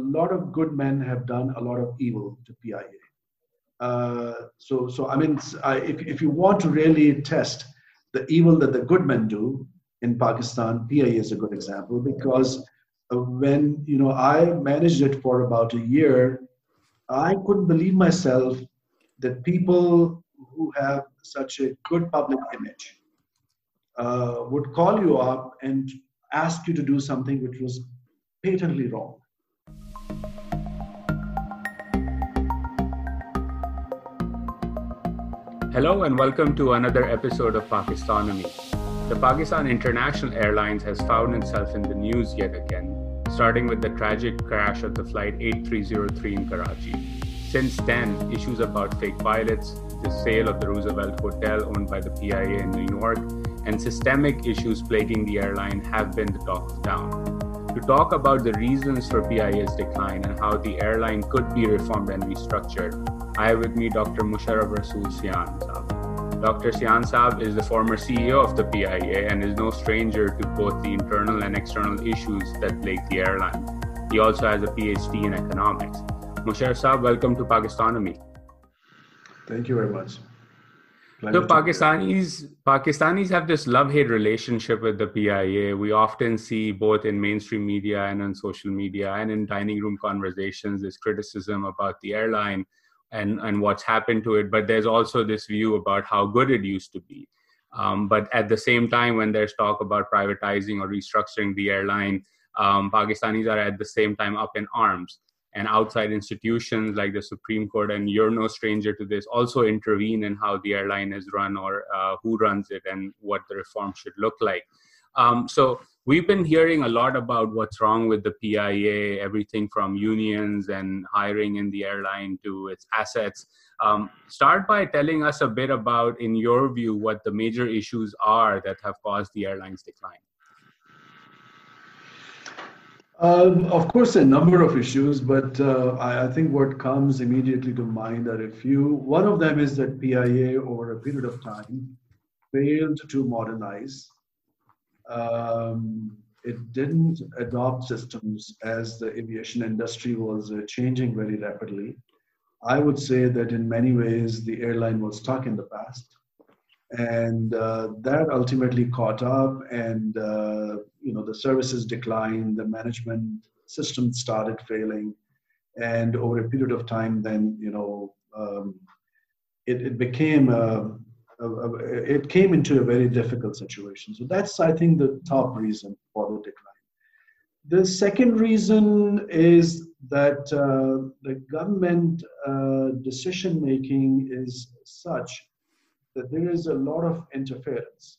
lot of good men have done a lot of evil to PIA. Uh, so, so I mean, I, if, if you want to really test the evil that the good men do in Pakistan, PIA is a good example because uh, when you know I managed it for about a year, I couldn't believe myself that people who have such a good public image uh, would call you up and ask you to do something which was patently wrong. Hello and welcome to another episode of Pakistonomy. The Pakistan International Airlines has found itself in the news yet again, starting with the tragic crash of the flight 8303 in Karachi. Since then, issues about fake pilots, the sale of the Roosevelt Hotel owned by the PIA in New York, and systemic issues plaguing the airline have been the talk of town. To talk about the reasons for PIA's decline and how the airline could be reformed and restructured, I have with me Dr. Musharraf Rasool Cyan Saab. Dr. Cyan Saab is the former CEO of the PIA and is no stranger to both the internal and external issues that plague the airline. He also has a PhD in economics. Musharraf Saab, welcome to Pakistonomy. Thank you very much. so Pakistanis Pakistanis have this love-hate relationship with the PIA. We often see both in mainstream media and on social media and in dining room conversations this criticism about the airline and and what's happened to it but there's also this view about how good it used to be. Um, but at the same time when there's talk about privatizing or restructuring the airline um, pakistanis are at the same time up in arms. And outside institutions like the supreme court and you're no stranger to this also intervene in how the airline is run or uh, who runs it and what the reform should look like um, so we've been hearing a lot about what's wrong with the PIA, everything from unions and hiring in the airline to its assets. Um, start by telling us a bit about, in your view, what the major issues are that have caused the airline's decline. Um, of course, a number of issues, but uh, I, I, think what comes immediately to mind are a few. One of them is that PIA, over a period of time, failed to modernize um, it didn't adopt systems as the aviation industry was uh, changing very rapidly. I would say that in many ways the airline was stuck in the past, and uh, that ultimately caught up, and uh, you know the services declined, the management system started failing, and over a period of time, then you know um, it, it became a it came into a very difficult situation. So that's, I think, the top reason for the decline. The second reason is that uh, the government uh, decision making is such that there is a lot of interference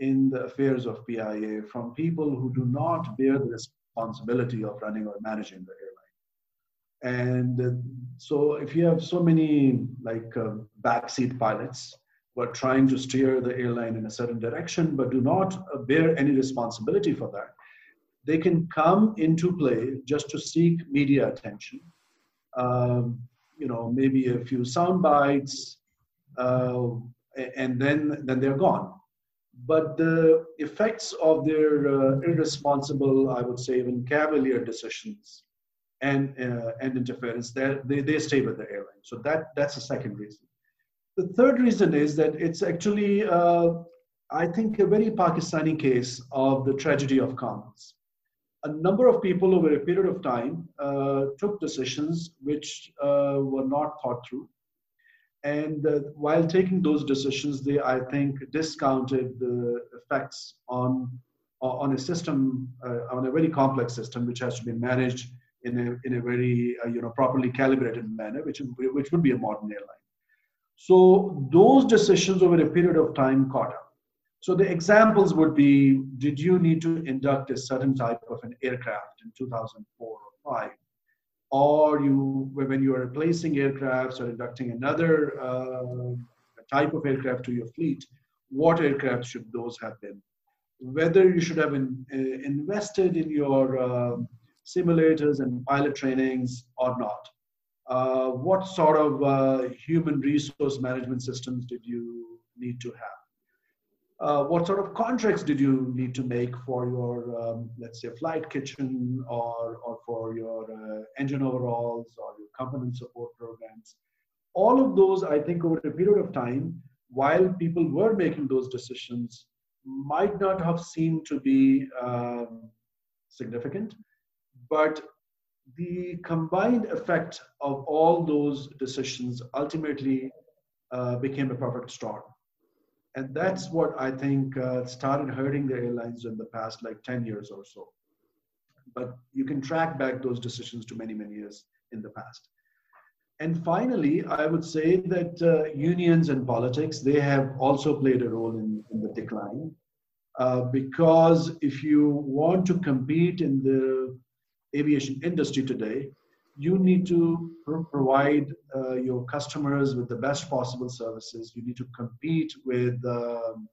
in the affairs of PIA from people who do not bear the responsibility of running or managing the airline. And uh, so, if you have so many like uh, backseat pilots were trying to steer the airline in a certain direction but do not bear any responsibility for that. They can come into play just to seek media attention. Um, you know maybe a few sound bites uh, and then then they're gone. But the effects of their uh, irresponsible i would say even cavalier decisions and uh, and interference they, they stay with the airline. So that that's the second reason the third reason is that it's actually, uh, I think, a very Pakistani case of the tragedy of commons. A number of people over a period of time uh, took decisions which uh, were not thought through. And uh, while taking those decisions, they, I think, discounted the effects on, on a system, uh, on a very complex system, which has to be managed in a, in a very, uh, you know, properly calibrated manner, which, which would be a modern airline. So those decisions over a period of time caught up. So the examples would be, did you need to induct a certain type of an aircraft in 2004 or 5? Or you, when you are replacing aircrafts or inducting another uh, type of aircraft to your fleet, what aircraft should those have been? Whether you should have in, uh, invested in your uh, simulators and pilot trainings or not uh, what sort of uh, human resource management systems did you need to have? uh, what sort of contracts did you need to make for your, um, let's say, flight kitchen or, or for your uh, engine overhauls or your component support programs? All of those, I think, over a period of time, while people were making those decisions, might not have seemed to be um, significant, but the combined effect of all those decisions ultimately uh, became a perfect storm and that's what I think uh, started hurting the airlines in the past like 10 years or so. But you can track back those decisions to many, many years in the past. And finally, I would say that uh, unions and politics, they have also played a role in, in the decline. Uh, because if you want to compete in the aviation industry today, you need to pro- provide uh, your customers with the best possible services. You need to compete with um,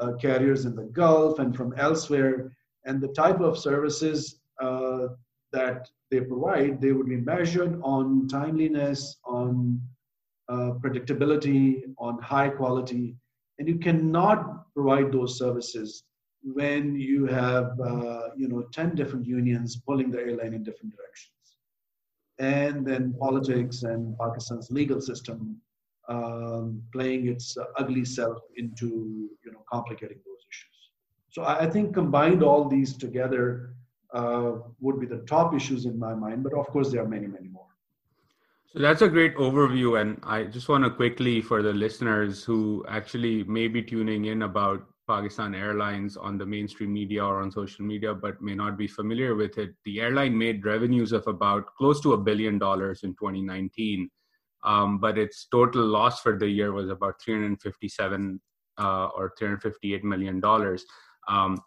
uh, carriers in the Gulf and from elsewhere. And the type of services uh, that they provide, they would be measured on timeliness, on uh, predictability, on high quality. And you cannot provide those services when you have, uh, you know, 10 different unions pulling the airline in different directions and then politics and Pakistan's legal system um, playing its ugly self into you know complicating those issues. So I, I think combined all these together uh, would be the top issues in my mind, but of course there are many many more. So that's a great overview, and I just want to quickly for the listeners who actually may be tuning in about Pakistan Airlines on the mainstream media or on social media, but may not be familiar with it, the airline made revenues of about close to a billion dollars in 2019. Um, but its total loss for the year was about 357 uh, or 358 million dollars. Um,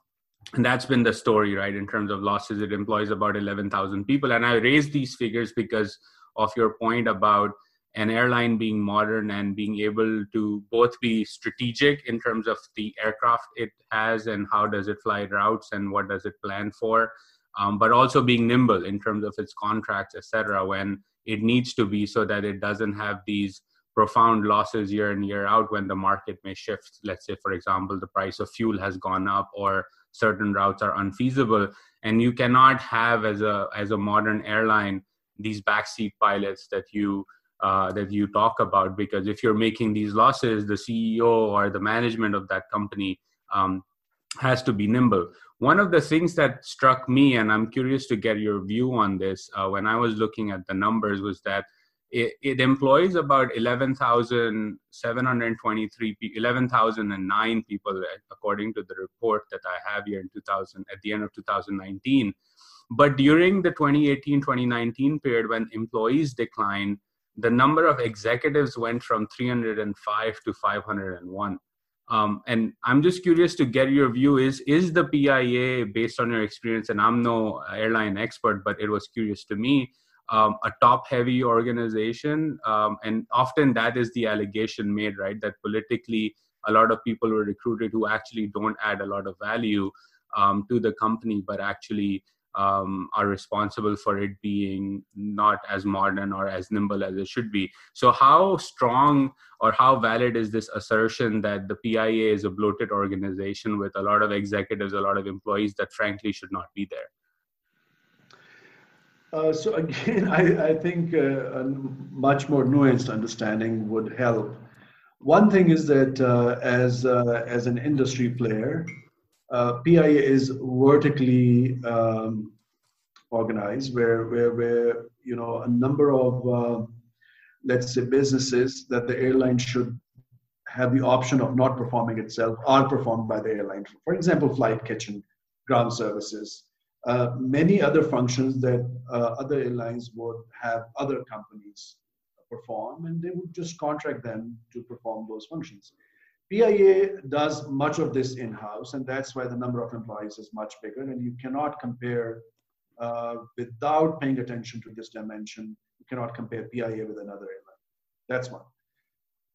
and that's been the story, right? In terms of losses, it employs about 11,000 people. And I raise these figures because of your point about an airline being modern and being able to both be strategic in terms of the aircraft it has and how does it fly routes and what does it plan for um, but also being nimble in terms of its contracts etc when it needs to be so that it doesn't have these profound losses year in year out when the market may shift. Let's say for example the price of fuel has gone up or certain routes are unfeasible. And you cannot have as a as a modern airline these backseat pilots that you uh, that you talk about because if you're making these losses the ceo or the management of that company um, has to be nimble. One of the things that struck me and i'm curious to get your view on this uh, when i was looking at the numbers was that it, it employs about 11,723 11,009 people according to the report that I have here in 2000 at the end of 2019 but during the 2018 2019 period when employees declined the number of executives went from 305 to 501 um, and i'm just curious to get your view. Is is the pia based on your experience and i'm no airline expert but it was curious to me um, a top heavy organization? Um, and often that is the allegation made right? That politically a lot of people were recruited who actually don't add a lot of value um, to the company but actually um, are responsible for it being not as modern or as nimble as it should be. So, how strong or how valid is this assertion that the PIA is a bloated organization with a lot of executives, a lot of employees that frankly should not be there? Uh, so again, I, I think uh, a much more nuanced understanding would help. One thing is that uh, as uh, as an industry player, uh, PIA is vertically um, organized, where, where, where you know a number of uh, let's say businesses that the airline should have the option of not performing itself are performed by the airline. For example, flight kitchen, ground services, uh, many other functions that uh, other airlines would have other companies perform, and they would just contract them to perform those functions. PIA does much of this in-house, and that's why the number of employees is much bigger. And you cannot compare uh, without paying attention to this dimension. You cannot compare PIA with another airline. That's one.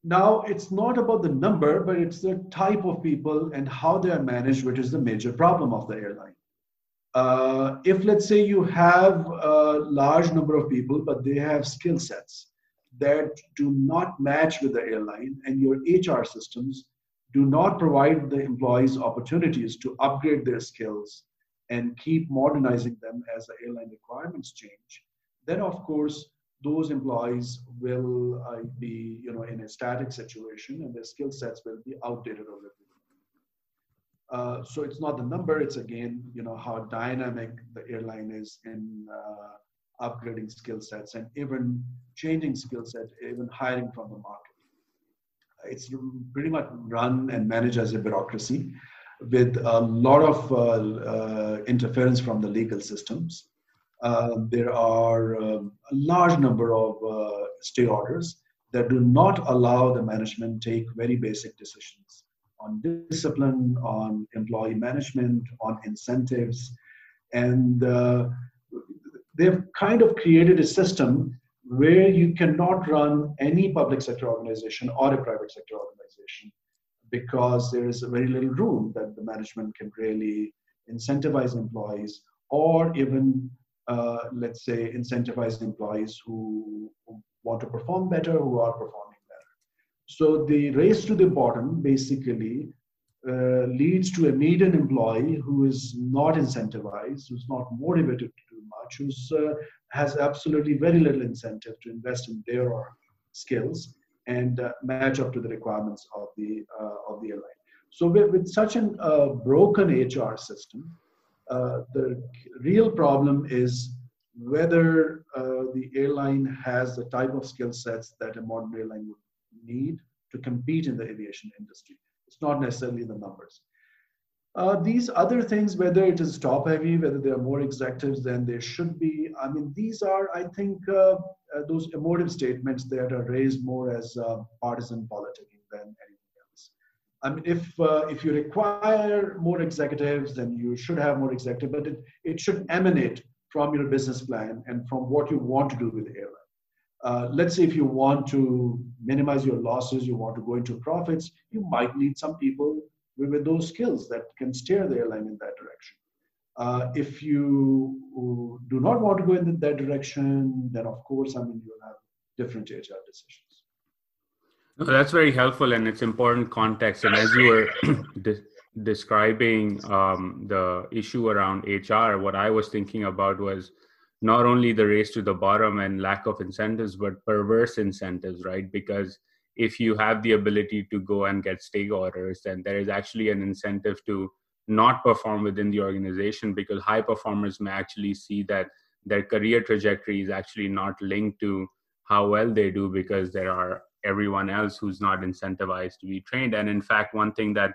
Now, it's not about the number, but it's the type of people and how they are managed, which is the major problem of the airline. Uh, if, let's say, you have a large number of people, but they have skill sets that do not match with the airline and your HR systems do not provide the employees opportunities to upgrade their skills and keep modernizing them as the airline requirements change, then of course those employees will uh, be you know in a static situation and their skill sets will be outdated over uh, so it's not the number it's again you know how dynamic the airline is in uh, upgrading skill sets and even changing skill set even hiring from the market it's pretty much run and managed as a bureaucracy with a lot of uh, uh, interference from the legal systems. Uh, there are um, a large number of uh, stay orders that do not allow the management take very basic decisions on discipline, on employee management, on incentives, and uh, they've kind of created a system where you cannot run any public sector organization or a private sector organization because there is very little room that the management can really incentivize employees or even uh, let's say incentivize employees who, who want to perform better who are performing better. So the race to the bottom basically uh, leads to a median employee who is not incentivized who's not motivated to who's uh, has absolutely very little incentive to invest in their skills and uh, match up to the requirements of the uh, of the airline. So with, with such a broken HR system, the real problem is whether the airline has the type of skill sets that a modern airline would need to compete in the aviation industry. It's not necessarily the numbers. Uh, these other things, whether it is top heavy, whether there are more executives than there should be, I mean, these are, I think, uh, uh, those emotive statements that are raised more as uh, partisan politicking than anything else. I mean, if uh, if you require more executives, then you should have more executives, but it, it should emanate from your business plan and from what you want to do with the airline. Uh, let's say if you want to minimize your losses, you want to go into profits, you might need some people with those skills that can steer the airline in that direction. Uh, if you do not want to go in that direction, then of course, I mean, you'll have different HR decisions. That's very helpful and it's important context. And as you were de- describing um, the issue around HR, what I was thinking about was not only the race to the bottom and lack of incentives, but perverse incentives, right? Because if you have the ability to go and get stay orders, then there is actually an incentive to not perform within the organization because high performers may actually see that their career trajectory is actually not linked to how well they do because there are everyone else who's not incentivized to be trained. And in fact, one thing that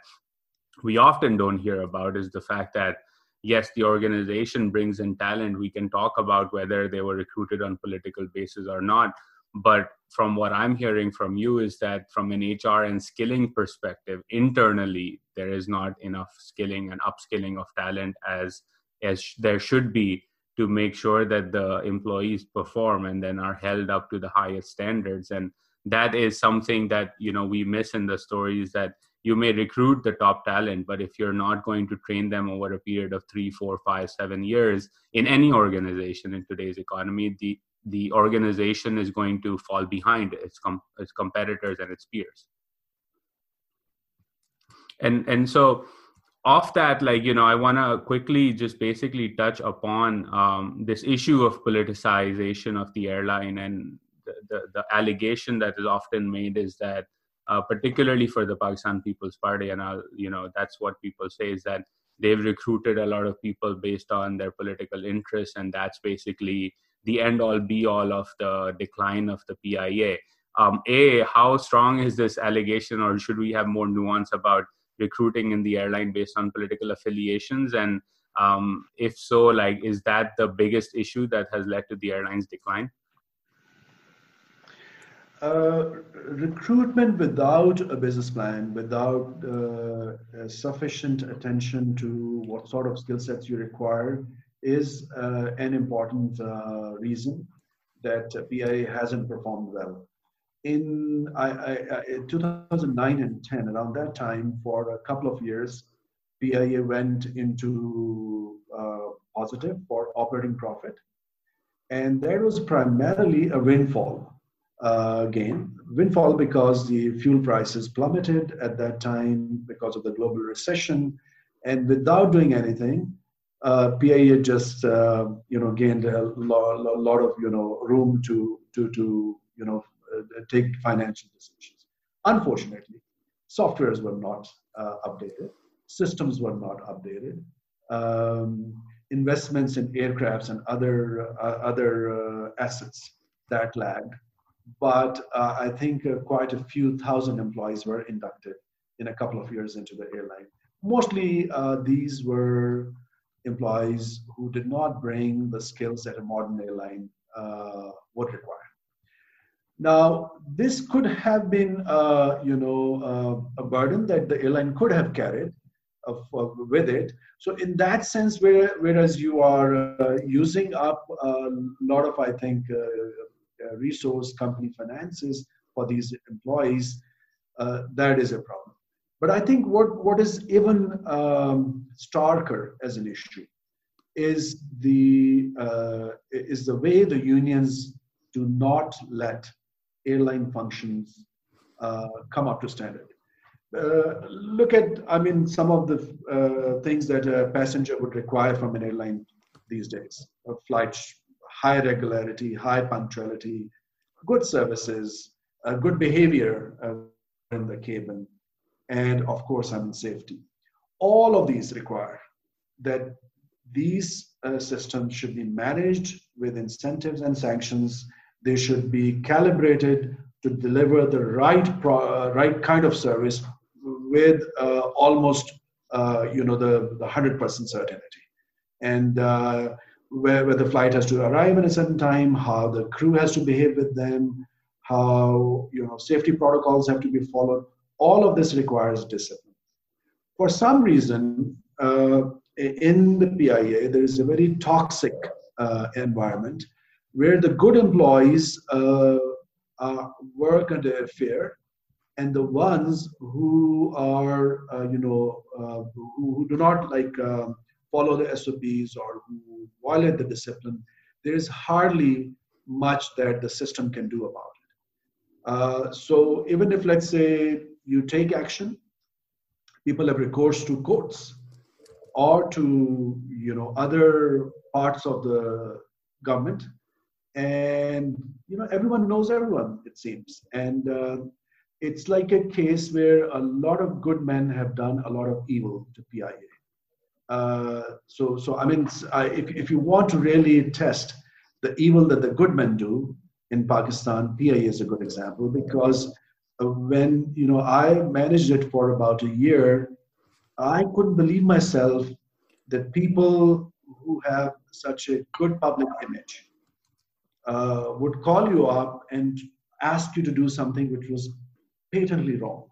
we often don't hear about is the fact that yes the organization brings in talent we can talk about whether they were recruited on political basis or not but from what i'm hearing from you is that from an hr and skilling perspective internally there is not enough skilling and upskilling of talent as as there should be to make sure that the employees perform and then are held up to the highest standards. And that is something that you know we miss in the stories that you may recruit the top talent but if you're not going to train them over a period of three four five seven years in any organization in today's economy the the organization is going to fall behind its com- its competitors and its peers. And and so off that like you know i want to quickly just basically touch upon um, this issue of politicization of the airline and the, the, the allegation that is often made is that uh, particularly for the pakistan people's party and I'll, you know that's what people say is that they've recruited a lot of people based on their political interests and that's basically the end all be all of the decline of the PIA. Um, a, how strong is this allegation, or should we have more nuance about recruiting in the airline based on political affiliations? And um, if so, like, is that the biggest issue that has led to the airline's decline? Uh, recruitment without a business plan, without uh, sufficient attention to what sort of skill sets you require, is uh, an important uh, reason that PIA hasn't performed well. In I, I, 2009 and 10, around that time, for a couple of years, PIA went into uh, positive for operating profit. And that was primarily a windfall uh, gain. Windfall because the fuel prices plummeted at that time because of the global recession, and without doing anything, uh, PIA just uh, you know gained a lot, lot of you know room to to to you know uh, take financial decisions. Unfortunately, softwares were not uh, updated, systems were not updated. Um, investments in aircrafts and other uh, other uh, assets that lagged but I think quite a few thousand employees were inducted in a couple of years into the airline. Mostly these were employees who did not bring the skills that a modern airline uh, would require. Now, this could have been, uh, you know, uh, a burden that the airline could have carried with it. So, in that sense, where, whereas you are using up a lot of, I think, uh, resource company finances for these employees, uh, that is a problem. But I think what, what is even um, starker as an issue is the, uh, is the way the unions do not let airline functions uh, come up to standard. Uh, look at, I mean, some of the uh, things that a passenger would require from an airline these days. A flight high regularity, high punctuality, good services, uh, good behavior uh, in the cabin, and of course, I'm in safety. All of these require that these uh, systems should be managed with incentives and sanctions. They should be calibrated to deliver the right pro- uh, right kind of service with uh, almost uh, you know the, the 100% certainty. And where, where the flight has to arrive in a certain time, how the crew has to behave with them, how you know safety protocols have to be followed. All of this requires discipline. For some reason, uh, in the PIA, there is a very toxic uh, environment where the good employees uh, work under fear, and the ones who are, uh, you know, uh, who, who, do not like um, follow the SOPs or who violate the discipline, there is hardly much that the system can do about it. Uh, so even if, let's say, you take action, people have recourse to courts or to you know other parts of the government, and you know everyone knows everyone it seems, and uh, it's like a case where a lot of good men have done a lot of evil to PIA. Uh, so, so I mean, I, if, if you want to really test the evil that the good men do in Pakistan, PIA is a good example because when you know I managed it for about a year, I couldn't believe myself that people who have such a good public image uh, would call you up and ask you to do something which was patently wrong.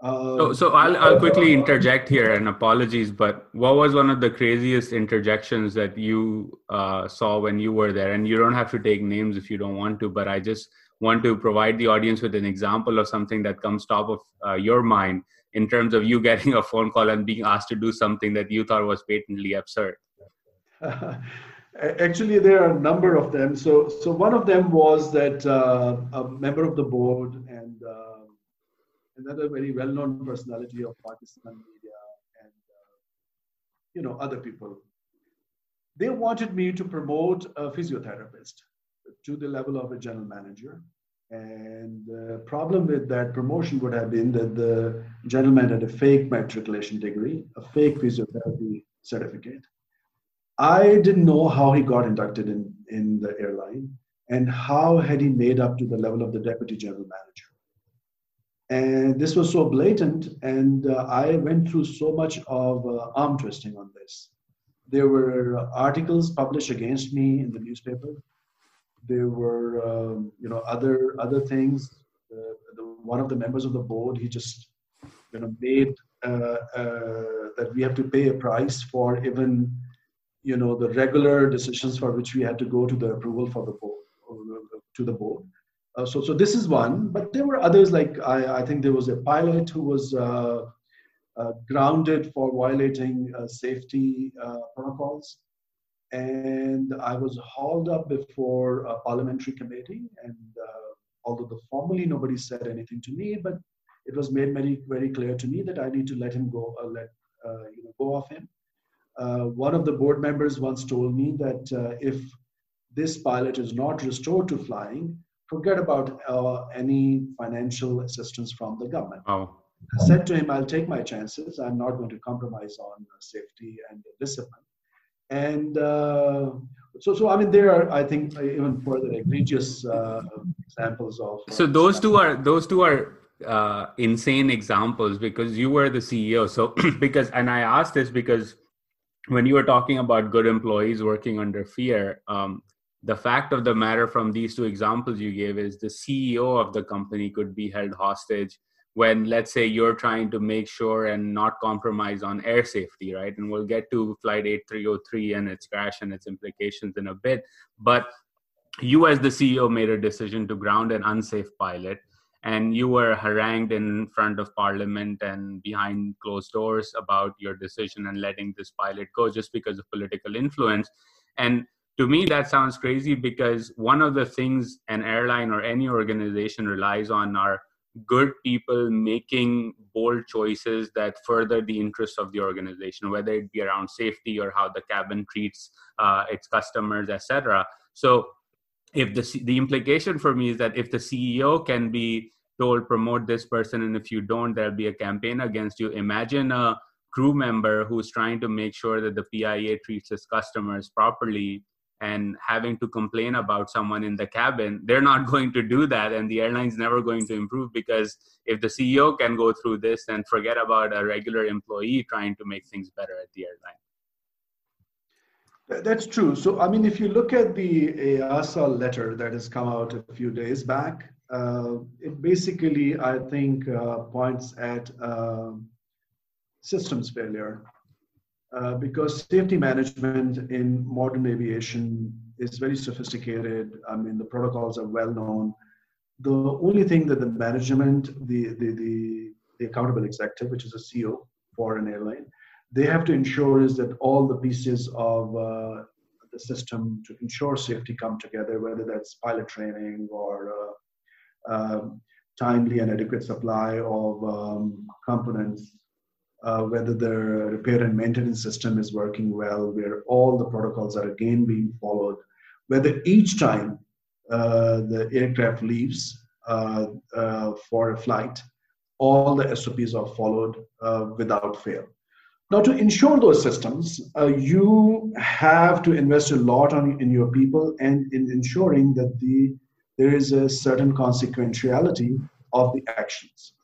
Uh, so, so I'll, I'll quickly interject here and apologies, but what was one of the craziest interjections that you uh, saw when you were there? And you don't have to take names if you don't want to, but I just want to provide the audience with an example of something that comes top of uh, your mind in terms of you getting a phone call and being asked to do something that you thought was patently absurd. Actually, there are a number of them. So, so one of them was that uh, a member of the board and uh, another very well-known personality of Pakistan media and uh, you know other people. They wanted me to promote a physiotherapist to the level of a general manager. And the problem with that promotion would have been that the gentleman had a fake matriculation degree, a fake physiotherapy certificate. I didn't know how he got inducted in, in the airline and how had he made up to the level of the deputy general manager. And this was so blatant, and uh, I went through so much of uh, arm twisting on this. There were articles published against me in the newspaper. There were, um, you know, other other things. Uh, the, one of the members of the board, he just, you know, made uh, uh, that we have to pay a price for even, you know, the regular decisions for which we had to go to the approval for the board, to the board uh, so, so this is one, but there were others like I, I think there was a pilot who was uh, uh, grounded for violating safety protocols. And I was hauled up before a parliamentary committee and uh, although the formally nobody said anything to me, but it was made very very clear to me that I need to let him go, uh, let uh, you know go off him. Uh, one of the board members once told me that uh, if this pilot is not restored to flying, forget about uh, any financial assistance from the government. Oh. I said to him, I'll take my chances. I'm not going to compromise on safety and discipline. And uh, so, so I mean, there are, I think, even further egregious uh, examples of. So those two are those two are uh, insane examples because you were the CEO. So because, and I asked this because when you were talking about good employees working under fear, um, the fact of the matter from these two examples you gave is the CEO of the company could be held hostage when let's say you're trying to make sure and not compromise on air safety right? And we'll get to flight 8303 and its crash and its implications in a bit. But you as the ceo made a decision to ground an unsafe pilot and you were harangued in front of parliament and behind closed doors about your decision and letting this pilot go just because of political influence. And to me that sounds crazy because one of the things an airline or any organization relies on are good people making bold choices that further the interests of the organization whether it be around safety or how the cabin treats uh, its customers etc so if the the implication for me is that if the ceo can be told promote this person and if you don't there'll be a campaign against you imagine a crew member who's trying to make sure that the pia treats its customers properly and having to complain about someone in the cabin they're not going to do that and the airline's never going to improve because if the ceo can go through this then forget about a regular employee trying to make things better at the airline. That's true. So i mean if you look at the easa letter that has come out a few days back uh, it basically i think uh, points at uh, systems failure uh, because safety management in modern aviation is very sophisticated. I mean, the protocols are well known. The only thing that the management, the, the, the, the accountable executive, which is a CEO for an airline, they have to ensure is that all the pieces of uh, the system to ensure safety come together, whether that's pilot training or uh, uh, timely and adequate supply of um, components uh, whether the repair and maintenance system is working well, where all the protocols are again being followed, whether each time uh, the aircraft leaves uh, uh for a flight, all the SOPs are followed uh, without fail. Now, to ensure those systems, uh, you have to invest a lot on, in your people and in ensuring that the there is a certain consequentiality of the actions.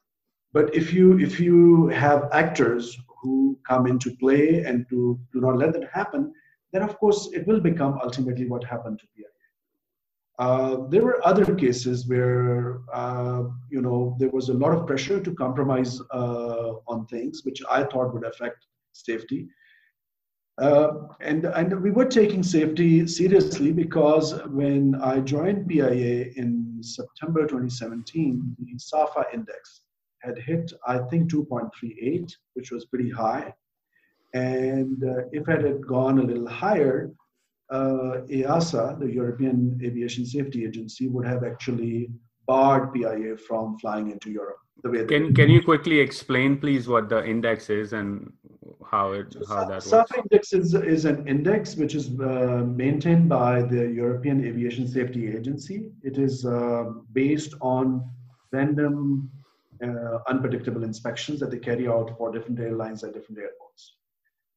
But if you if you have actors who come into play and to do not let that happen, then of course it will become ultimately what happened to PIA. Uh, there were other cases where uh, you know there was a lot of pressure to compromise uh, on things which I thought would affect safety. Uh, and and we were taking safety seriously because when I joined PIA in September 2017, the SAFA index had hit, I think, 2.38, which was pretty high. And uh, if it had gone a little higher, uh, EASA, the European Aviation Safety Agency, would have actually barred PIA from flying into Europe. The way can can you quickly explain, please, what the index is and how it so how that SAFA works? index is, is an index which is uh, maintained by the European Aviation Safety Agency. It is uh, based on random uh, unpredictable inspections that they carry out for different airlines at different airports.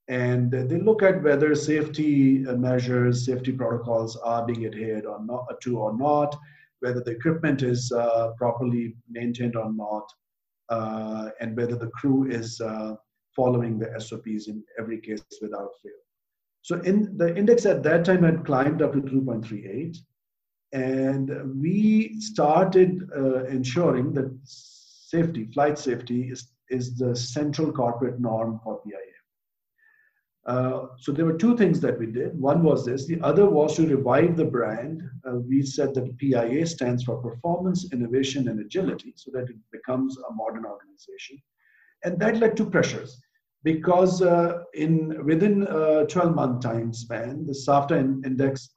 And they look at whether safety uh, measures, safety protocols are being adhered or not, to or not, whether the equipment is uh, properly maintained or not, uh, and whether the crew is uh, following the SOPs in every case without fail. So in the index at that time had climbed up to 2.38, and we started uh, ensuring that safety, flight safety is, is the central corporate norm for PIA. Uh, so there were two things that we did. One was this. The other was to revive the brand. Uh, we said that PIA stands for Performance, Innovation, and Agility, so that it becomes a modern organization. And that led to pressures because uh, in within a 12-month time span, the SAFA in, index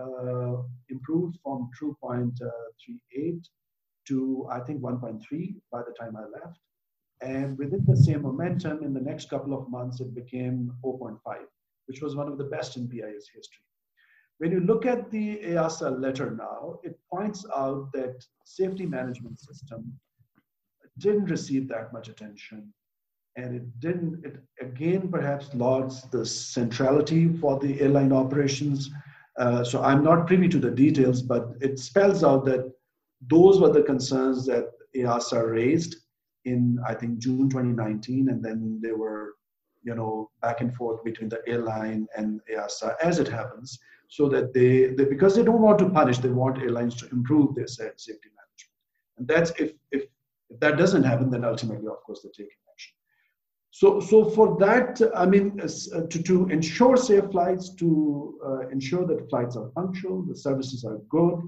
uh, improved from 2.38 to, I think, 1.3 by the time I left. And within the same momentum, in the next couple of months, it became 0.5, which was one of the best in PIA's history. When you look at the EASA letter now, it points out that safety management system didn't receive that much attention. And it didn't, it again perhaps lost the centrality for the airline operations. Uh, so I'm not privy to the details, but it spells out that those were the concerns that EASA raised in, I think, June 2019. And then they were, you know, back and forth between the airline and EASA as it happens. So that they, they because they don't want to punish, they want airlines to improve their safety management. And that's if, if if that doesn't happen, then ultimately, of course, they're taking action. So, so for that, I mean, uh, to, to ensure safe flights, to uh, ensure that flights are punctual, the services are good,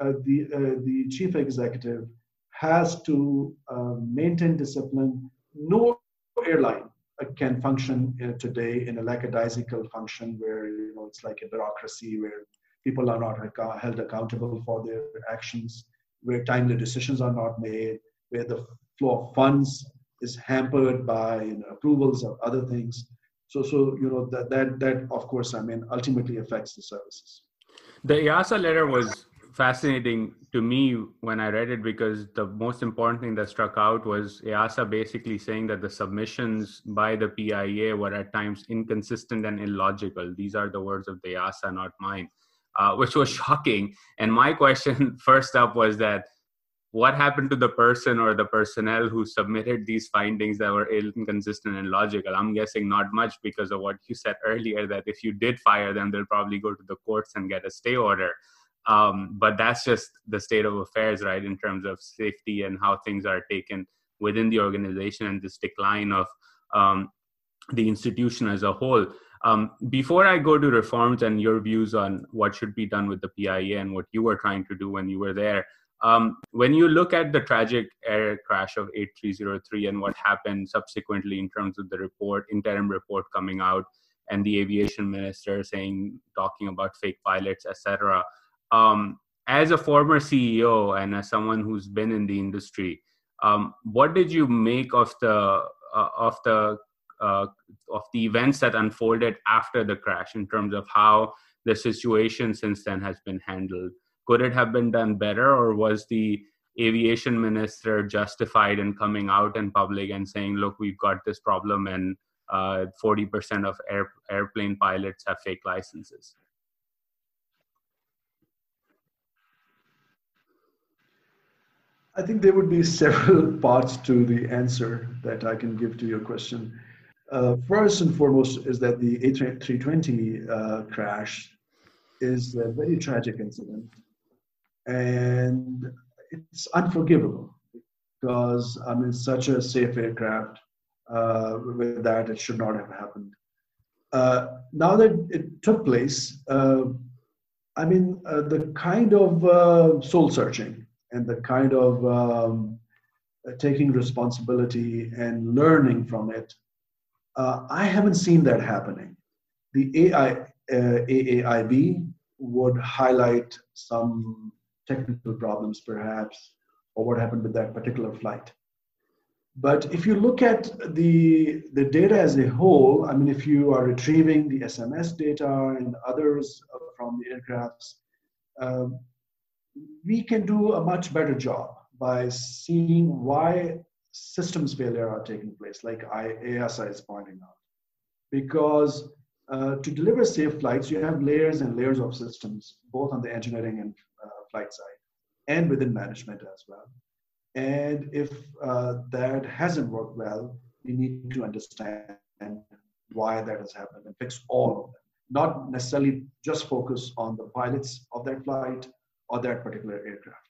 the, uh, the chief executive has to uh, maintain discipline. No airline uh, can function today in a lackadaisical function where you know it's like a bureaucracy where people are not held accountable for their actions, where timely decisions are not made, where the flow of funds is hampered by you know, approvals of other things. So, so you know that that that of course, I mean, ultimately affects the services. The EASA letter was fascinating to me when I read it because the most important thing that struck out was EASA basically saying that the submissions by the PIA were at times inconsistent and illogical. These are the words of the EASA, not mine, uh, which was shocking. And my question first up was that what happened to the person or the personnel who submitted these findings that were inconsistent and logical i'm guessing not much because of what you said earlier that if you did fire them they'll probably go to the courts and get a stay order um, but that's just the state of affairs right in terms of safety and how things are taken within the organization and this decline of um, the institution as a whole um, before I go to reforms and your views on what should be done with the PIA and what you were trying to do when you were there, um, when you look at the tragic air crash of 8303 and what happened subsequently in terms of the report, interim report coming out, and the aviation minister saying, talking about fake pilots, etc. Um, as a former CEO and as someone who's been in the industry, um, what did you make of the uh, of the uh, of the events that unfolded after the crash in terms of how the situation since then has been handled? could it have been done better or was the aviation minister justified in coming out in public and saying look we've got this problem and uh, 40% of air, airplane pilots have fake licenses I think there would be several parts to the answer that I can give to your question. Uh, first and foremost is that the A320 uh, crash is a very tragic incident and it's unforgivable because I mean, such a safe aircraft. Uh, with that, it should not have happened. Uh, now that it took place, uh, I mean, uh, the kind of soul searching and the kind of um, uh, taking responsibility and learning from it, I haven't seen that happening. The AI, AAIB would highlight some technical problems perhaps, or what happened with that particular flight. But if you look at the, the data as a whole, I mean, if you are retrieving the SMS data and others from the aircrafts, um, we can do a much better job by seeing why systems failure are taking place, like EASA is pointing out. Because uh, to deliver safe flights, you have layers and layers of systems, both on the engineering and flight side and within management as well. And if uh, that hasn't worked well, we need to understand why that has happened and fix all of them. Not necessarily just focus on the pilots of that flight or that particular aircraft.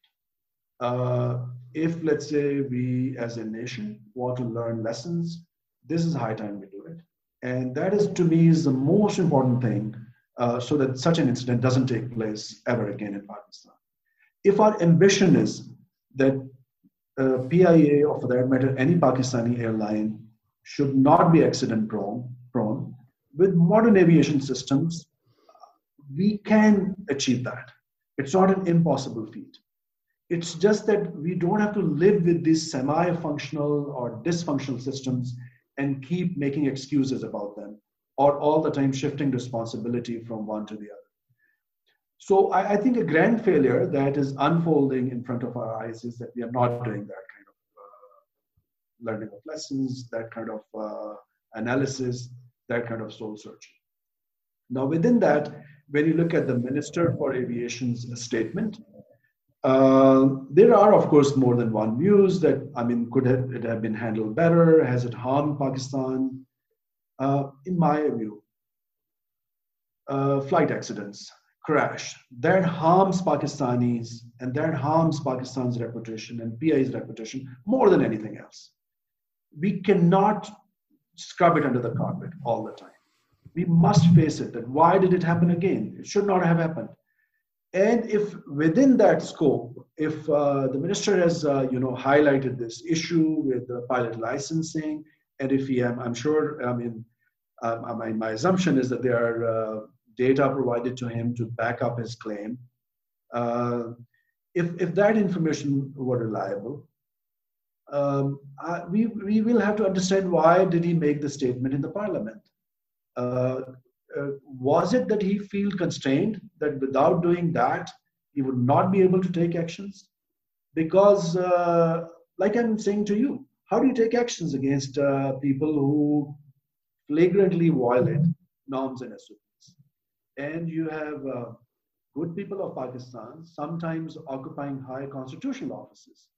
Uh, if, let's say, we as a nation want to learn lessons, this is high time we do it. And that is, to me, is the most important thing uh, so that such an incident doesn't take place ever again in Pakistan if our ambition is that uh, PIA or for that matter any Pakistani airline should not be accident prone, prone with modern aviation systems, we can achieve that. It's not an impossible feat. It's just that we don't have to live with these semi functional or dysfunctional systems and keep making excuses about them or all the time shifting responsibility from one to the other. So I, I, think a grand failure that is unfolding in front of our eyes is that we are not doing that kind of uh, learning of lessons, that kind of uh, analysis, that kind of soul searching. Now, within that, when you look at the Minister for Aviation's statement, uh, there are, of course, more than one views that, I mean, could have, it have been handled better? Has it harmed Pakistan? Uh, in my view, uh, flight accidents crash. That harms Pakistanis and that harms Pakistan's reputation and PI's reputation more than anything else. We cannot scrub it under the carpet all the time. We must face it that why did it happen again? It should not have happened. And if within that scope, if uh, the minister has uh, you know highlighted this issue with the pilot licensing, and if he, I'm, I'm sure, I mean, um, my, my assumption is that there are uh, data provided to him to back up his claim. Uh, if, if that information were reliable, um, I, we, we will have to understand why did he make the statement in the parliament. Uh, uh, was it that he feel constrained that without doing that he would not be able to take actions? Because, uh, like I'm saying to you, how do you take actions against uh, people who flagrantly violate norms and SOPs? and you have uh, good people of Pakistan sometimes occupying high constitutional offices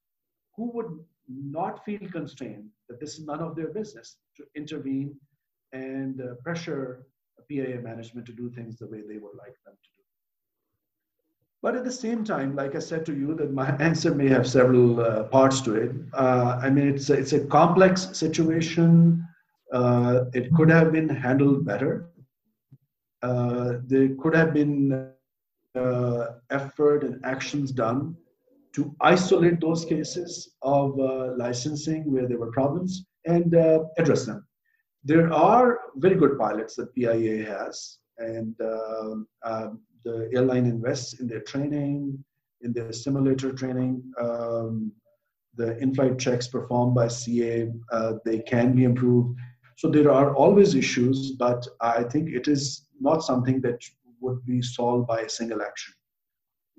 who would not feel constrained that this is none of their business to intervene and uh, pressure PIA management to do things the way they would like them to do. But at the same time, like I said to you, that my answer may have several uh, parts to it. Uh, I mean, it's a, it's a complex situation. Uh, it could have been handled better. Uh, there could have been uh, effort and actions done to isolate those cases of uh, licensing where there were problems and address them. There are very good pilots that PIA has, and um, um, the airline invests in their training, in their simulator training. Um, the in-flight checks performed by CA, uh, they can be improved. So there are always issues, but I think it is not something that would be solved by a single action.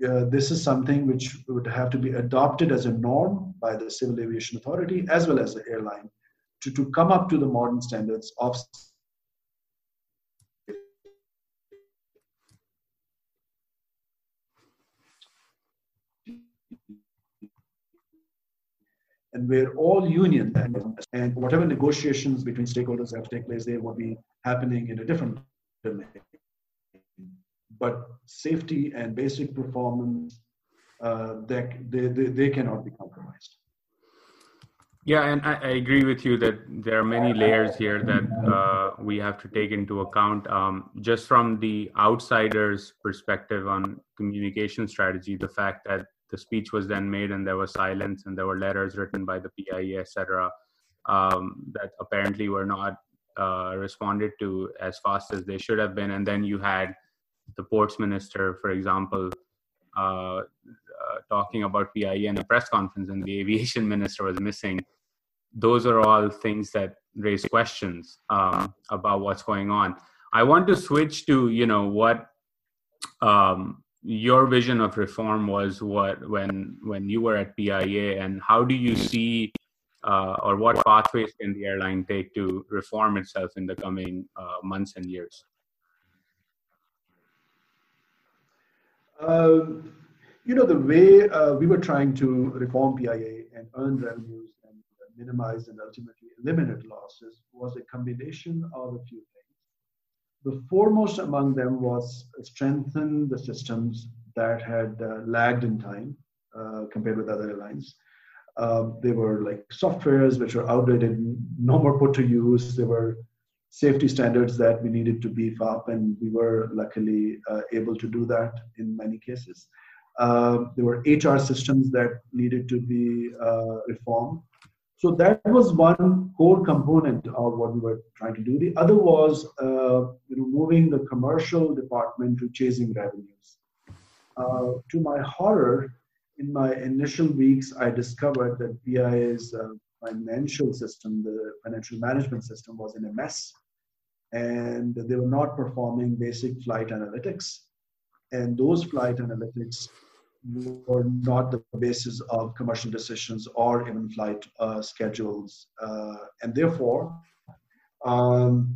Uh, this is something which would have to be adopted as a norm by the Civil Aviation Authority as well as the airline to, to come up to the modern standards of and where all union and whatever negotiations between stakeholders have to take place they will be happening in a different domain. But safety and basic performance, uh, they, they, they cannot be compromised. Yeah, and I, I, agree with you that there are many layers here that uh, we have to take into account. Um, just from the outsider's perspective on communication strategy, the fact that the speech was then made and there was silence and there were letters written by the PIA, etc., um, that apparently were not uh, responded to as fast as they should have been. And then you had the ports minister, for example, uh, uh, talking about PIA in a press conference, and the aviation minister was missing. Those are all things that raise questions um, about what's going on. I want to switch to you know what um, your vision of reform was what when when you were at PIA and how do you see uh, or what pathways can the airline take to reform itself in the coming uh, months and years? Um, you know, the way uh, we were trying to reform PIA and earn revenues and minimize and ultimately eliminate losses was a combination of a few things. The foremost among them was strengthen the systems that had uh, lagged in time uh, compared with other airlines. Uh, they were like softwares which were outdated, no more put to use. There were safety standards that we needed to beef up, and we were luckily uh, able to do that in many cases. Uh, there were HR systems that needed to be uh, reformed. So that was one core component of what we were trying to do. The other was uh, you know, moving the commercial department to chasing revenues. Uh, to my horror, in my initial weeks, I discovered that PIA's uh, financial system, the financial management system, was in a mess. And they were not performing basic flight analytics. And those flight analytics were not the basis of commercial decisions or even flight uh, schedules. Uh, and therefore, um,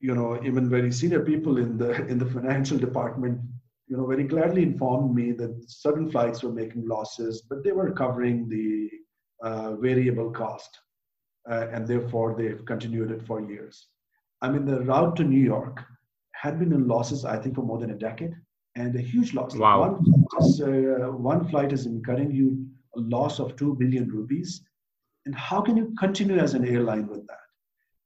you know, even very senior people in the in the financial department you know, very gladly informed me that certain flights were making losses, but they were covering the uh, variable cost, uh, and therefore they've continued it for years. I mean, the route to New York had been in losses, I think, for more than a decade, and a huge loss. Wow. One flight is, uh, one flight is incurring you a loss of two billion rupees, and how can you continue as an airline with that?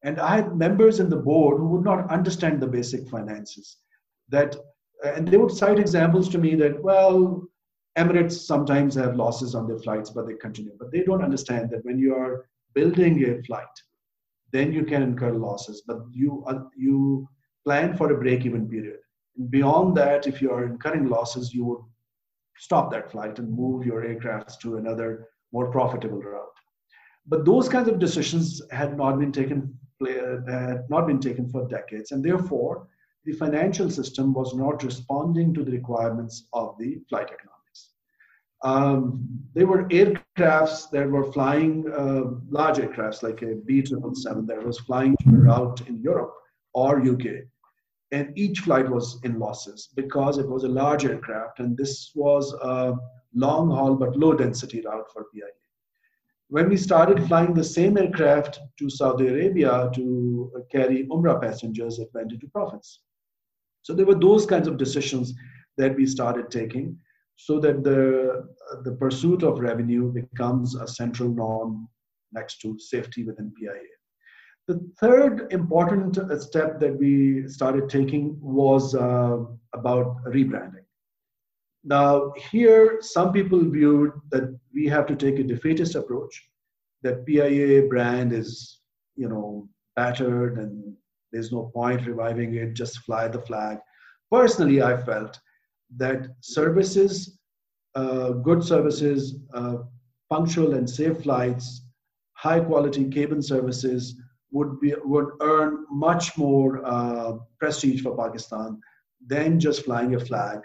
And I had members in the board who would not understand the basic finances. That and they would cite examples to me that, well, Emirates sometimes have losses on their flights, but they continue. But they don't understand that when you are building a flight, then you can incur losses, but you uh, you plan for a break-even period. Beyond that, if you are incurring losses, you would stop that flight and move your aircrafts to another more profitable route. But those kinds of decisions had not been taken had not been taken for decades, and therefore the financial system was not responding to the requirements of the flight economics. Um, there were aircrafts that were flying, uh, large aircrafts like a B777 that was flying to a route in Europe or UK. And each flight was in losses because it was a large aircraft and this was a long haul but low density route for PIA. When we started flying the same aircraft to Saudi Arabia to carry Umrah passengers, it went into profits. So there were those kinds of decisions that we started taking so that the, the pursuit of revenue becomes a central norm next to safety within PIA. The third important step that we started taking was uh, about rebranding. Now, here, some people viewed that we have to take a defeatist approach, that PIA brand is, you know, battered and there's no point reviving it, just fly the flag. Personally, I felt that services, uh, good services, uh, punctual and safe flights, high quality cabin services would be would earn much more uh, prestige for Pakistan than just flying a flag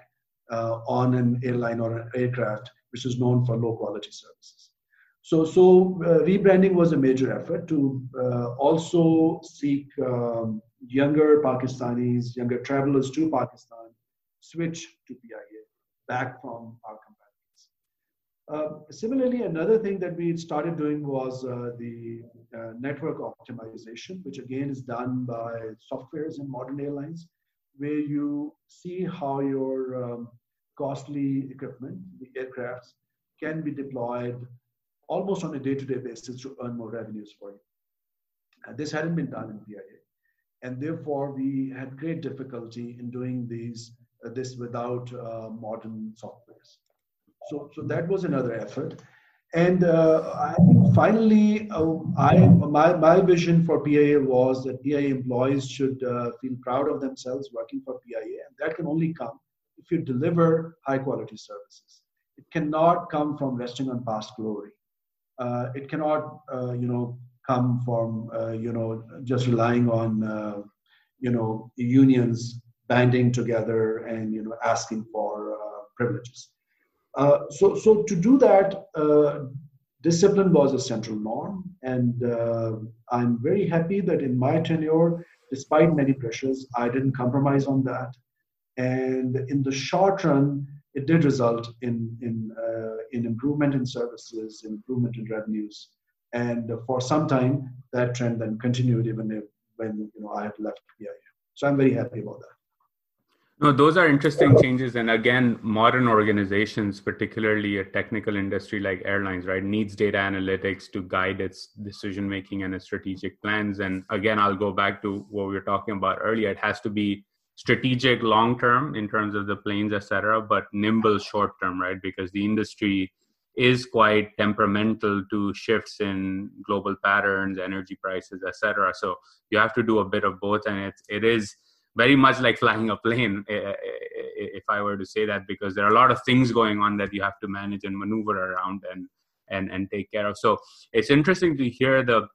uh, on an airline or an aircraft which is known for low quality services. So, so uh, rebranding was a major effort to uh, also seek um, younger Pakistanis, younger travelers to Pakistan, switch to PIA back from our competitors. Uh, similarly, another thing that we started doing was uh, the uh, network optimization, which again is done by softwares in modern airlines, where you see how your um, costly equipment, the aircrafts, can be deployed almost on a day-to-day basis to earn more revenues for you. And this hadn't been done in PIA. And therefore, we had great difficulty in doing these, uh, this without uh, modern softwares. So, so that was another effort. And uh, I finally, uh, I, my, my vision for PIA was that PIA employees should uh, feel proud of themselves working for PIA. And that can only come if you deliver high quality services. It cannot come from resting on past glory uh, it cannot uh, you know come from uh, you know just relying on you know unions banding together and you know asking for privileges uh, so so to do that discipline was a central norm and i'm very happy that in my tenure despite many pressures i didn't compromise on that and in the short run it did result in, in, uh, in improvement in services, improvement in revenues. And for some time, that trend then continued even if, when you know, I had left PIA. So I'm very happy about that. No, those are interesting changes. And again, modern organizations, particularly a technical industry like airlines, right, needs data analytics to guide its decision making and its strategic plans. And again, I'll go back to what we were talking about earlier. It has to be strategic long term in terms of the planes etc but nimble short term right because the industry is quite temperamental to shifts in global patterns energy prices etc so you have to do a bit of both and it's it is very much like flying a plane eh, eh, eh, if i were to say that because there are a lot of things going on that you have to manage and maneuver around and and and take care of. So it's interesting to hear the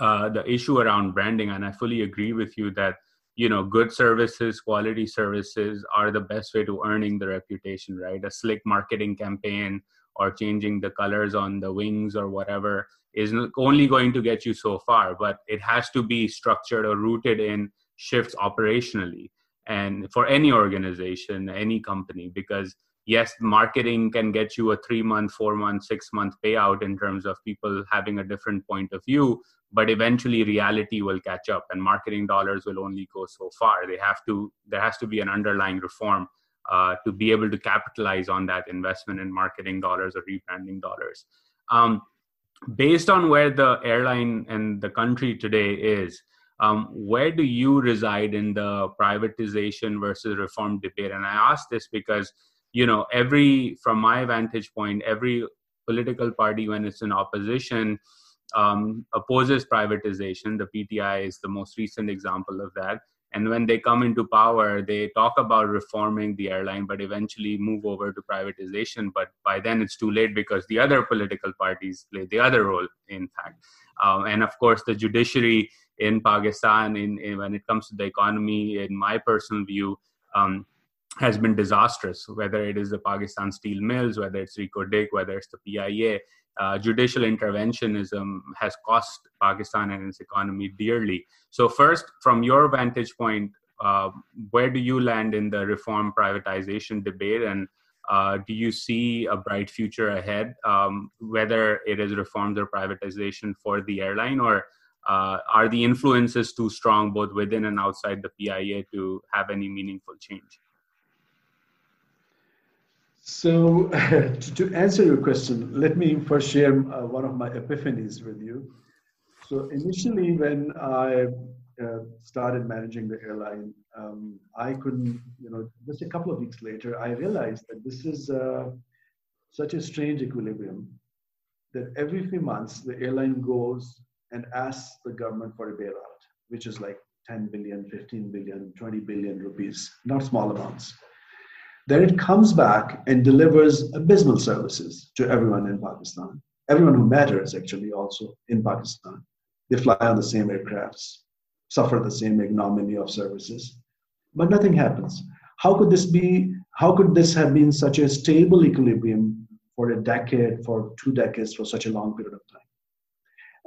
uh, the issue around branding and i fully agree with you that you know good services quality services are the best way to earning the reputation right? A slick marketing campaign or changing the colors on the wings or whatever is only going to get you so far but it has to be structured or rooted in shifts operationally and for any organization any company because yes marketing can get you a 3 month 4 month 6 month payout in terms of people having a different point of view but eventually reality will catch up and marketing dollars will only go so far. They have to there has to be an underlying reform uh, to be able to capitalize on that investment in marketing dollars or rebranding dollars. Um, based on where the airline and the country today is um, where do you reside in the privatization versus reform debate and i ask this because you know every from my vantage point every political party when it's in opposition um, opposes privatization. The PTI is the most recent example of that. And when they come into power, they talk about reforming the airline, but eventually move over to privatization. But by then, it's too late because the other political parties play the other role, in fact. Um, and of course, the judiciary in Pakistan, in, in, when it comes to the economy, in my personal view, um, has been disastrous, whether it is the Pakistan steel mills, whether it's Reko Diq, whether it's the PIA uh, judicial interventionism has cost Pakistan and its economy dearly. So, first, from your vantage point, uh, where do you land in the reform privatization debate, and uh, do you see a bright future ahead, um, whether it is reforms or privatization for the airline, or uh, are the influences too strong both within and outside the PIA to have any meaningful change? So, to, to, answer your question, let me first share uh, one of my epiphanies with you. So, initially, when I uh, started managing the airline, um, I couldn't, you know, just a couple of weeks later, I realized that this is uh, such a strange equilibrium that every few months the airline goes and asks the government for a bailout, which is like 10 billion, 15 billion, 20 billion rupees, not small amounts. Then it comes back and delivers abysmal services to everyone in Pakistan. Everyone who matters, actually, also in Pakistan. They fly on the same aircrafts, suffer the same ignominy of services, but nothing happens. How could this be? How could this have been such a stable equilibrium for a decade, for two decades, for such a long period of time?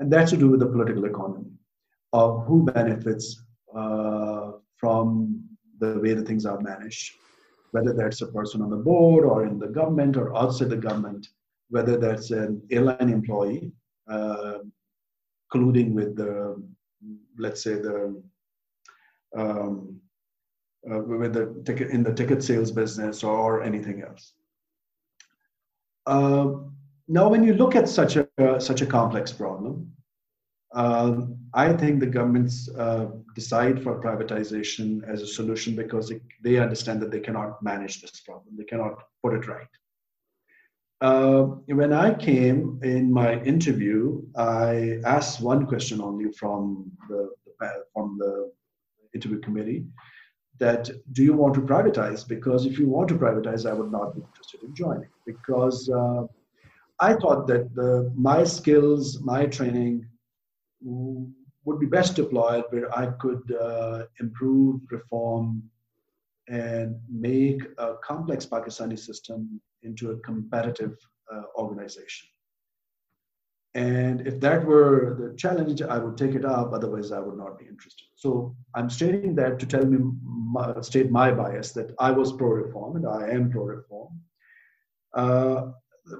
And that's to do with the political economy of who benefits uh, from the way the things are managed whether that's a person on the board or in the government or outside the government, whether that's an airline employee, uh, colluding with the, let's say the, um, uh, with the ticket in the ticket sales business or anything else. Uh, now, when you look at such a such a complex problem, um, I think the governments uh, decide for privatization as a solution because it, they understand that they cannot manage this problem. They cannot put it right. Uh, when I came in my interview, I asked one question only from the, the from the interview committee that do you want to privatize? Because if you want to privatize, I would not be interested in joining because uh, I thought that the, my skills, my training would be best deployed where I could uh, improve, reform, and make a complex Pakistani system into a competitive uh, organization. And if that were the challenge, I would take it up. Otherwise, I would not be interested. So I'm stating that to tell me, my, state my bias that I was pro-reform and I am pro-reform. Uh,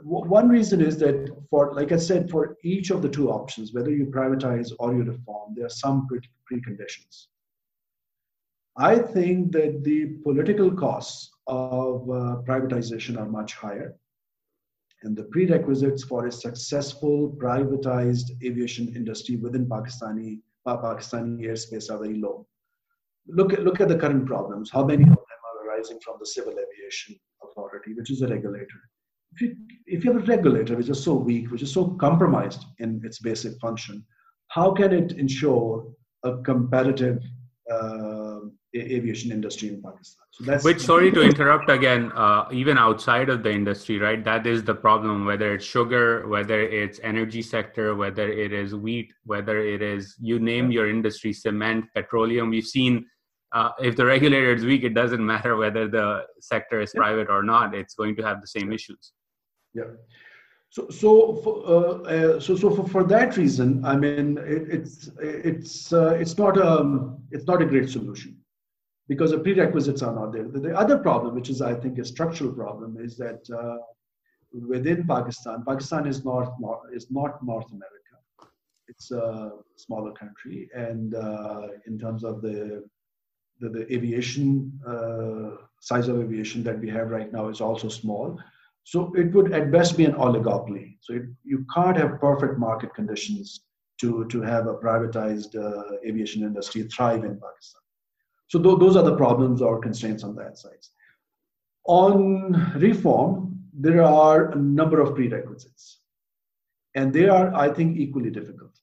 one reason is that for like i said for each of the two options whether you privatize or you reform there are some preconditions. I think that the political costs of uh, privatization are much higher and the prerequisites for a successful privatized aviation industry within pakistani uh, pakistani airspace are very low. Look at look at the current problems. How many of them are arising from the civil aviation authority which is a regulator if you, if you have a regulator which is so weak, which is so compromised in its basic function, how can it ensure a competitive uh, aviation industry in Pakistan. So that's which sorry to interrupt again. Uh, even outside of the industry, right? That is the problem. Whether it's sugar, whether it's energy sector, whether it is wheat, whether it is you name your industry, cement, petroleum. We've seen uh, if the regulator is weak, it doesn't matter whether the sector is yeah. private or not. It's going to have the same issues. Yeah. So, so, for, uh, uh, so, so for, for that reason, I mean, it, it's it's uh, it's not a it's not a great solution because the prerequisites are not there. The, the other problem, which is I think a structural problem, is that uh, within Pakistan, Pakistan is not, not is not North America. It's a smaller country, and uh, in terms of the the, the aviation uh, size of aviation that we have right now is also small. So it would at best be an oligopoly. So it, you can't have perfect market conditions to, to have a privatized uh, aviation industry thrive in Pakistan. So th- those are the problems or constraints on that side. On reform, there are a number of prerequisites, and they are, I think, equally difficult.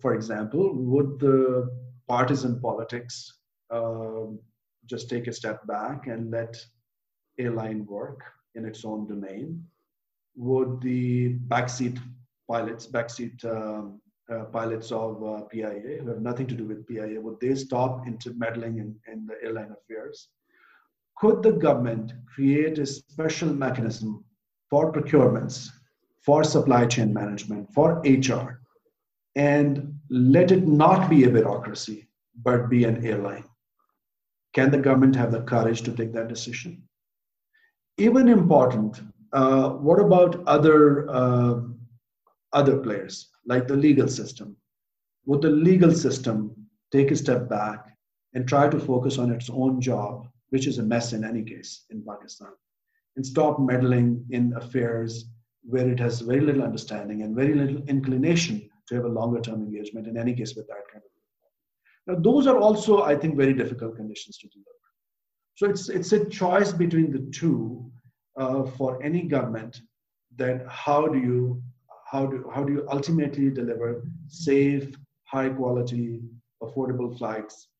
For example, would the partisan politics um, just take a step back and let airline work in its own domain? Would the backseat pilots, backseat um, uh, pilots of uh, PIA who have nothing to do with PIA, would they stop intermeddling in, in the airline affairs? Could the government create a special mechanism for procurements, for supply chain management, for HR, and let it not be a bureaucracy, but be an airline? Can the government have the courage to take that decision? Even important, uh, what about other uh, other players like the legal system? Would the legal system take a step back and try to focus on its own job, which is a mess in any case in Pakistan, and stop meddling in affairs where it has very little understanding and very little inclination to have a longer term engagement in any case with that kind of now, those are also, I think, very difficult conditions to deliver. So it's, it's a choice between the two uh, for any government that how do you how do how do you ultimately deliver safe, high quality, affordable flights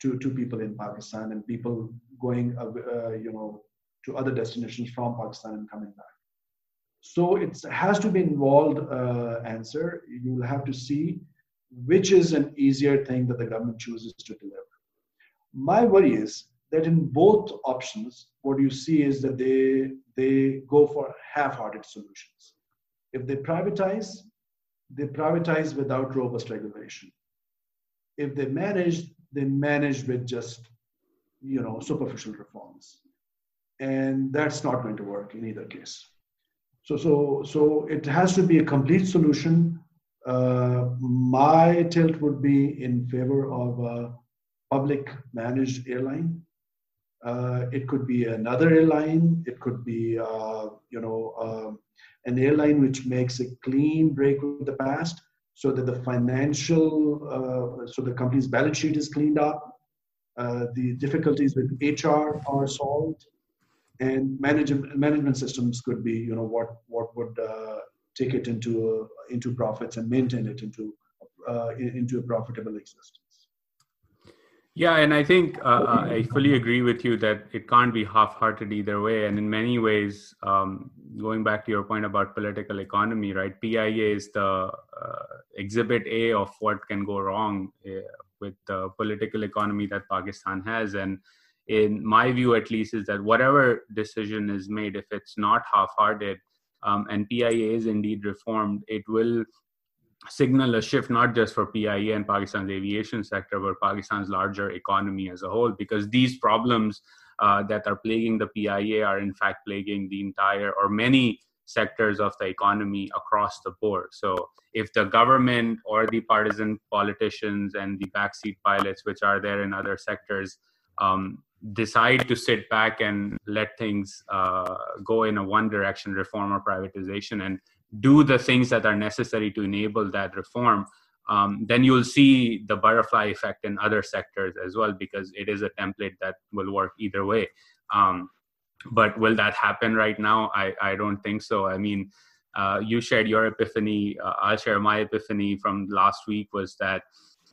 to, to people in Pakistan and people going uh, uh, you know to other destinations from Pakistan and coming back. So it has to be involved uh, answer. You'll have to see which is an easier thing that the government chooses to deliver. My worry is that in both options, what you see is that they, they go for half-hearted solutions. If they privatize, they privatize without robust regulation. If they manage, they manage with just, you know, superficial reforms. And that's not going to work in either case. So, so, so it has to be a complete solution uh, my tilt would be in favor of a public managed airline. Uh, it could be another airline. It could be, uh, you know, um, an airline which makes a clean break with the past, so that the financial, uh, so the company's balance sheet is cleaned up, uh, the difficulties with HR are solved, and management management systems could be, you know, what what would take it into into profits and maintain it into uh, into a profitable existence. Yeah, and I think uh, uh, I fully agree with you that it can't be half-hearted either way. And in many ways, um, going back to your point about political economy, right? PIA is the uh, exhibit A of what can go wrong uh, with the political economy that Pakistan has. And in my view, at least, is that whatever decision is made, if it's not half-hearted, um, and PIA is indeed reformed, it will signal a shift not just for PIA and Pakistan's aviation sector, but Pakistan's larger economy as a whole, because these problems uh, that are plaguing the PIA are in fact plaguing the entire or many sectors of the economy across the board. So if the government or the partisan politicians and the backseat pilots, which are there in other sectors, um, decide to sit back and let things uh, go in a one direction reform or privatization and do the things that are necessary to enable that reform um, then you'll see the butterfly effect in other sectors as well because it is a template that will work either way. Um, but will that happen right now? I, I don't think so. I mean uh, you shared your epiphany uh, i'll share my epiphany from last week was that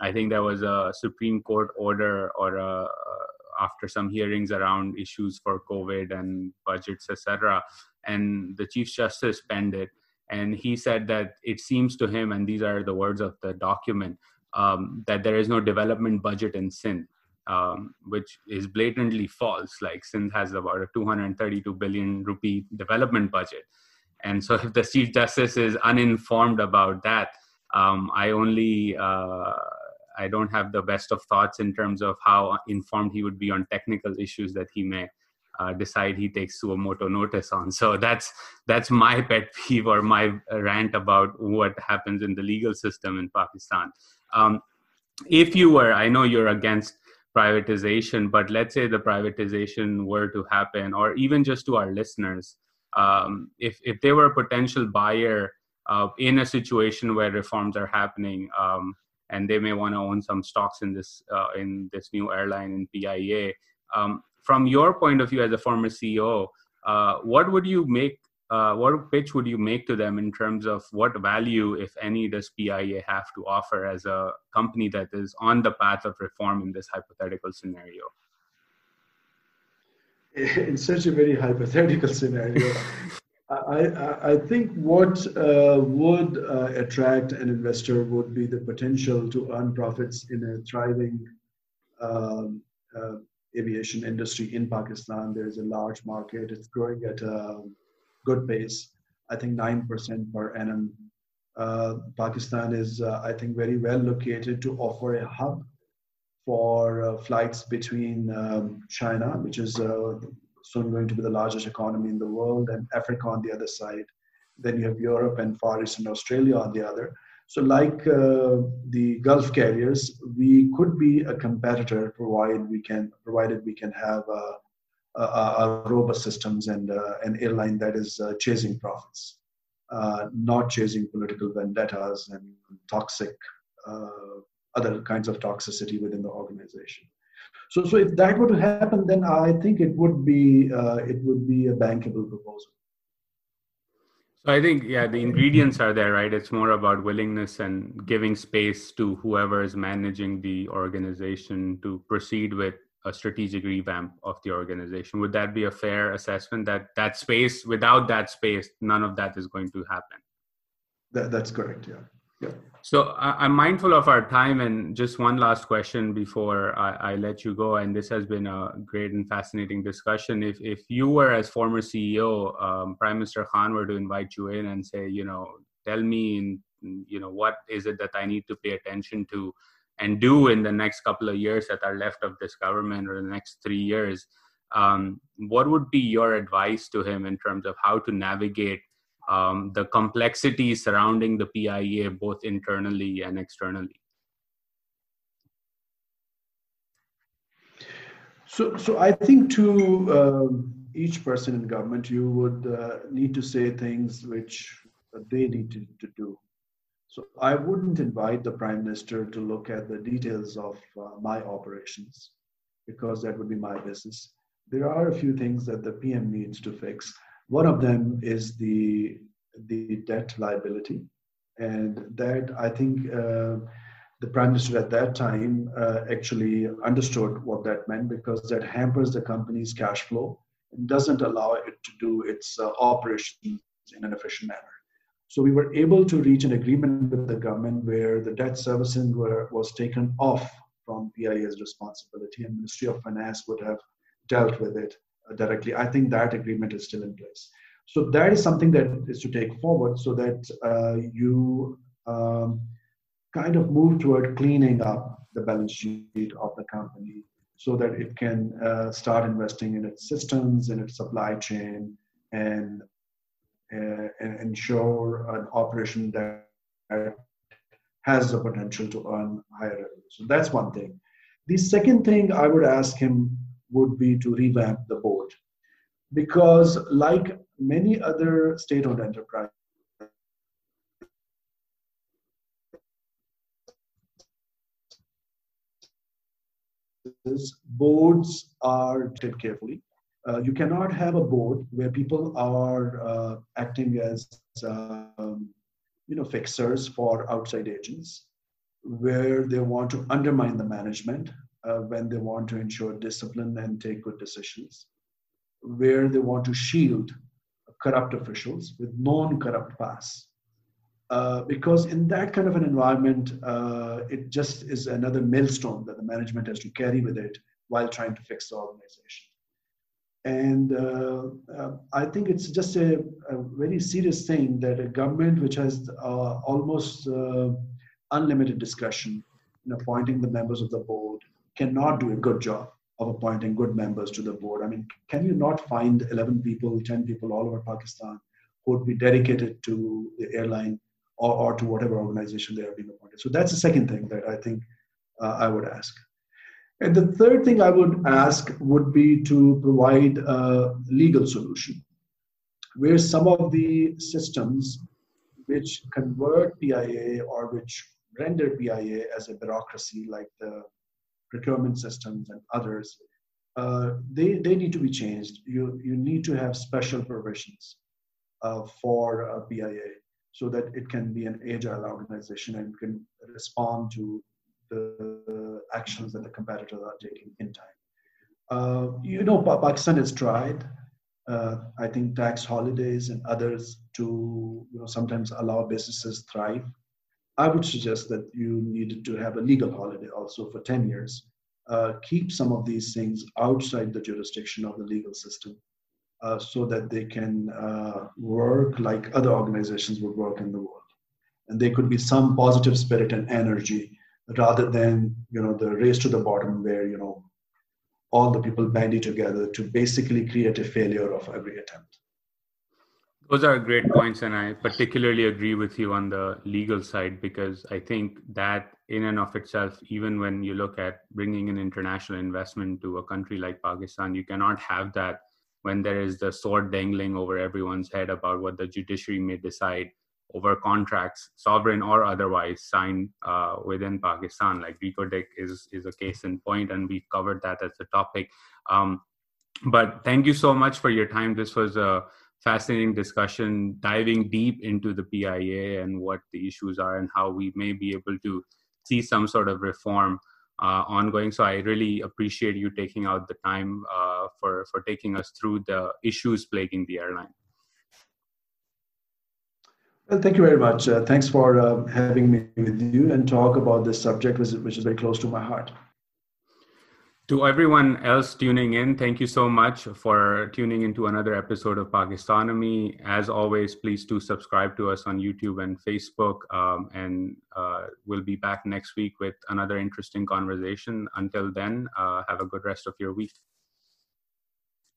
I think there was a Supreme Court order or a, after some hearings around issues for COVID and budgets, etc. And the Chief Justice penned it, and he said that it seems to him, and these are the words of the document, um, that there is no development budget in Sindh, um, which is blatantly false. Like Sindh has about a 232 billion rupee development budget, and so if the Chief Justice is uninformed about that, um, I only uh, I don't have the best of thoughts in terms of how informed he would be on technical issues that he may uh, decide he takes suo motu notice on. So that's that's my pet peeve or my rant about what happens in the legal system in Pakistan. Um, if you were, I know you're against privatization, but let's say the privatization were to happen, or even just to our listeners, um, if if they were a potential buyer uh, in a situation where reforms are happening, um, and they may want to own some stocks in this uh, in this new airline in PIA. Um, from your point of view as a former CEO, uh, what would you make? Uh, what pitch would you make to them in terms of what value, if any, does PIA have to offer as a company that is on the path of reform in this hypothetical scenario? In such a very hypothetical scenario, I, I, think what uh, would uh, attract an investor would be the potential to earn profits in a thriving um, uh, aviation industry in Pakistan. There's a large market, it's growing at a good pace, I think 9% per annum. Uh, Pakistan is, uh, I think, very well located to offer a hub for uh, flights between um, China, which is soon going to be the largest economy in the world, and Africa on the other side. Then you have Europe and Far East and Australia on the other. So, like uh, the Gulf carriers, we could be a competitor provided we can provided we can have a, a, a robust systems and uh, an airline that is uh, chasing profits, uh, not chasing political vendettas and toxic uh, other kinds of toxicity within the organization. So, so if that were to happen, then I think it would be uh, it would be a bankable proposal. So I think yeah, the ingredients are there, right? It's more about willingness and giving space to whoever is managing the organization to proceed with a strategic revamp of the organization. Would that be a fair assessment? That that space, without that space, none of that is going to happen. That, that's correct. Yeah. So I'm mindful of our time, and just one last question before I, I, let you go. And this has been a great and fascinating discussion. If if you were as former CEO, um, Prime Minister Khan were to invite you in and say, you know, tell me, in, you know, what is it that I need to pay attention to and do in the next couple of years that are left of this government or the next three years, um, what would be your advice to him in terms of how to navigate um, the complexity surrounding the PIA, both internally and externally? So, so I think to um, each person in government, you would uh, need to say things which they need to, to, do. So I wouldn't invite the prime minister to look at the details of uh, my operations because that would be my business. There are a few things that the PM needs to fix. One of them is the the debt liability, and that I think uh, the prime minister at that time uh, actually understood what that meant because that hampers the company's cash flow and doesn't allow it to do its uh, operations in an efficient manner. So we were able to reach an agreement with the government where the debt servicing were, was taken off from PIA's responsibility, and Ministry of Finance would have dealt with it directly. I think that agreement is still in place. So that is something that is to take forward so that uh, you um, kind of move toward cleaning up the balance sheet of the company so that it can uh, start investing in its systems, in its supply chain, and, uh, and ensure an operation that has the potential to earn higher revenue. So that's one thing. The second thing I would ask him would be to revamp the board because like many other state-owned enterprises, boards are treated carefully. Uh, you cannot have a board where people are uh, acting as um, you know fixers for outside agents where they want to undermine the management uh, when they want to ensure discipline and take good decisions, where they want to shield corrupt officials with known corrupt past. Uh, because in that kind of an environment, uh, it just is another millstone that the management has to carry with it while trying to fix the organization. And uh, uh I think it's just a, a, very serious thing that a government which has uh, almost unlimited discretion in appointing the members of the board cannot do a good job of appointing good members to the board. I mean, can you not find 11 people, 10 people all over Pakistan who would be dedicated to the airline or, or to whatever organization they have been appointed? So that's the second thing that I think uh, I would ask. And the third thing I would ask would be to provide a legal solution where some of the systems which convert PIA or which render PIA as a bureaucracy like the procurement systems and others, uh, they, they need to be changed. You, you need to have special provisions uh, for PIA so that it can be an agile organization and can respond to the actions that the competitors are taking in time. Uh, you know, Pakistan has tried, uh, I think, tax holidays and others to you know, sometimes allow businesses thrive I would suggest that you needed to have a legal holiday also for 10 years. Uh, keep some of these things outside the jurisdiction of the legal system uh, so that they can uh, work like other organizations would work in the world. And there could be some positive spirit and energy rather than you know the race to the bottom where you know all the people bandy together to basically create a failure of every attempt. Those are great points, and I particularly agree with you on the legal side because I think that, in and of itself, even when you look at bringing in international investment to a country like Pakistan, you cannot have that when there is the sword dangling over everyone's head about what the judiciary may decide over contracts, sovereign or otherwise, signed uh, within Pakistan. Like Reko Diq is is a case in point, and we've covered that as a topic. Um, but thank you so much for your time. This was a fascinating discussion diving deep into the PIA and what the issues are and how we may be able to see some sort of reform uh, ongoing. So I really appreciate you taking out the time uh, for for taking us through the issues plaguing the airline. Well, thank you very much. Uh, thanks for uh, having me with you and talk about this subject, which, which is very close to my heart. To everyone else tuning in, thank you so much for tuning into another episode of Pakistonomy. As always, please do subscribe to us on YouTube and Facebook. Um, and uh, we'll be back next week with another interesting conversation. Until then, uh, have a good rest of your week.